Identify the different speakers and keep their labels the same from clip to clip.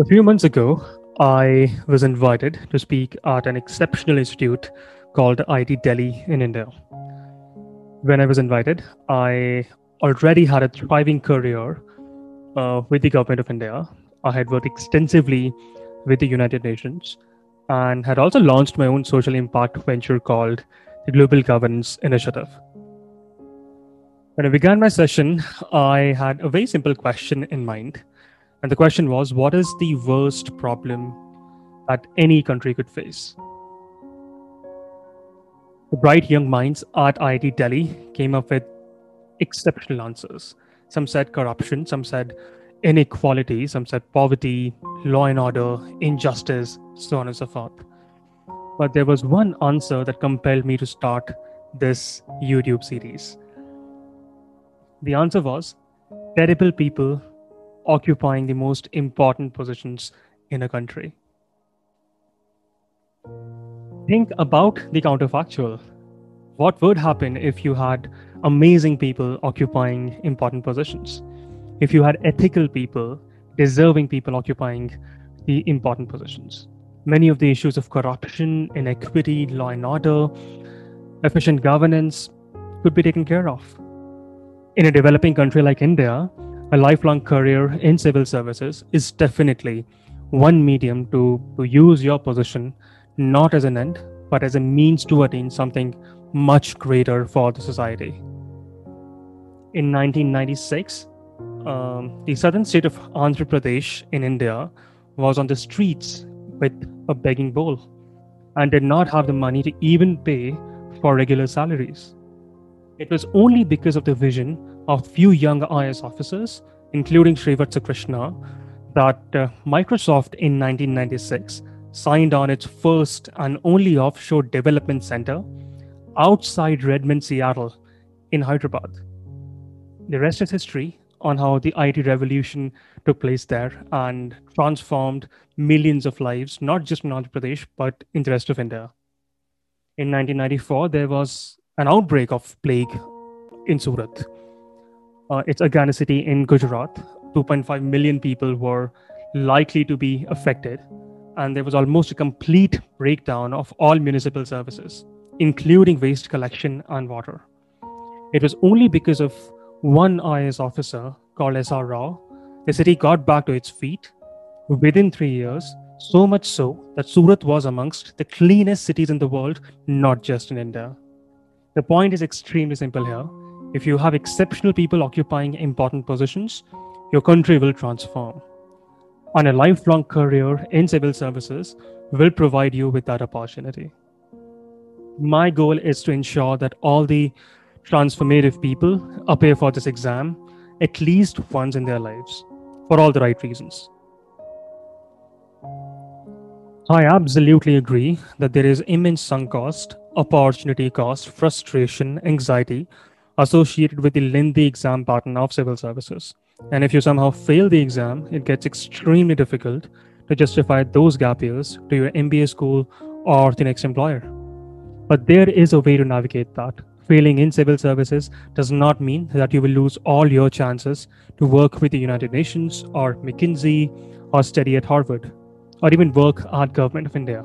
Speaker 1: A few months ago, I was invited to speak at an exceptional institute called IIT Delhi in India. When I was invited, I already had a thriving career uh, with the government of India. I had worked extensively with the United Nations and had also launched my own social impact venture called the Global Governance Initiative. When I began my session, I had a very simple question in mind. And the question was what is the worst problem that any country could face? The bright young minds at IIT Delhi came up with exceptional answers. Some said corruption, some said inequality, some said poverty, law and order, injustice, so on and so forth. But there was one answer that compelled me to start this YouTube series. The answer was terrible people occupying the most important positions in a country. Think about the counterfactual. What would happen if you had amazing people occupying important positions? If you had ethical people, deserving people occupying the important positions? Many of the issues of corruption, inequity, law and order, efficient governance could be taken care of. In a developing country like India, a lifelong career in civil services is definitely one medium to, to use your position not as an end, but as a means to attain something much greater for the society. In 1996, um, the southern state of Andhra Pradesh in India was on the streets with a begging bowl and did not have the money to even pay for regular salaries. It was only because of the vision of few young IAS officers, including Srivatsa Krishna, that uh, Microsoft in 1996 signed on its first and only offshore development center outside Redmond, Seattle, in Hyderabad. The rest is history on how the IT revolution took place there and transformed millions of lives, not just in Andhra Pradesh, but in the rest of India. In 1994, there was an outbreak of plague in Surat. Uh, it's a city in Gujarat. 2.5 million people were likely to be affected, and there was almost a complete breakdown of all municipal services, including waste collection and water. It was only because of one IAS officer called S.R. Rao, the city got back to its feet within three years, so much so that Surat was amongst the cleanest cities in the world, not just in India. The point is extremely simple here. If you have exceptional people occupying important positions, your country will transform. And a lifelong career in civil services will provide you with that opportunity. My goal is to ensure that all the transformative people appear for this exam at least once in their lives for all the right reasons. I absolutely agree that there is immense sunk cost, opportunity cost, frustration, anxiety associated with the lengthy exam pattern of civil services. And if you somehow fail the exam, it gets extremely difficult to justify those gap years to your MBA school or the next employer. But there is a way to navigate that failing in civil services does not mean that you will lose all your chances to work with the United Nations or McKinsey or study at Harvard or even work at Government of India.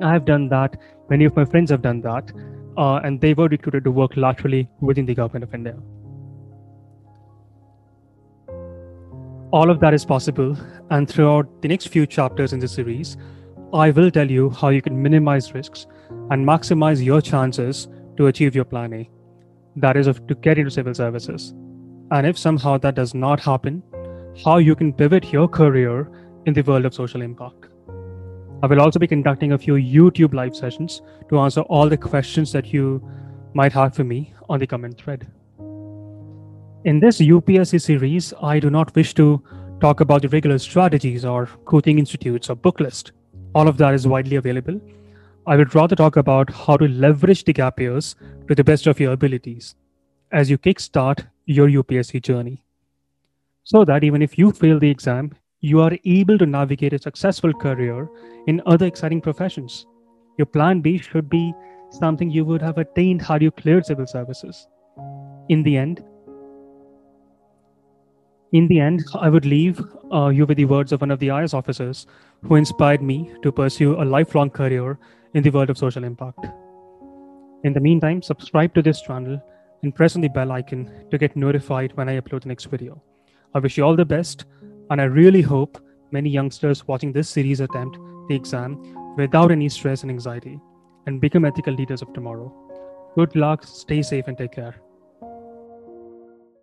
Speaker 1: I have done that. Many of my friends have done that. Uh, and they were recruited to work laterally within the Government of India. All of that is possible. And throughout the next few chapters in this series, I will tell you how you can minimize risks and maximize your chances to achieve your plan A, that is, to get into civil services. And if somehow that does not happen, how you can pivot your career in the world of social impact. I will also be conducting a few YouTube live sessions to answer all the questions that you might have for me on the comment thread. In this UPSC series, I do not wish to talk about the regular strategies or coaching institutes or book list. All of that is widely available I would rather talk about how to leverage the gap years to the best of your abilities as you kickstart your UPSC journey. So that even if you fail the exam, you are able to navigate a successful career in other exciting professions. Your plan B should be something you would have attained had you cleared civil services. In the end, In the end, I would leave uh, you with the words of one of the IAS officers who inspired me to pursue a lifelong career in the world of social impact. In the meantime, subscribe to this channel and press on the bell icon to get notified when I upload the next video. I wish you all the best, and I really hope many youngsters watching this series attempt the exam without any stress and anxiety and become ethical leaders of tomorrow. Good luck, stay safe, and take care.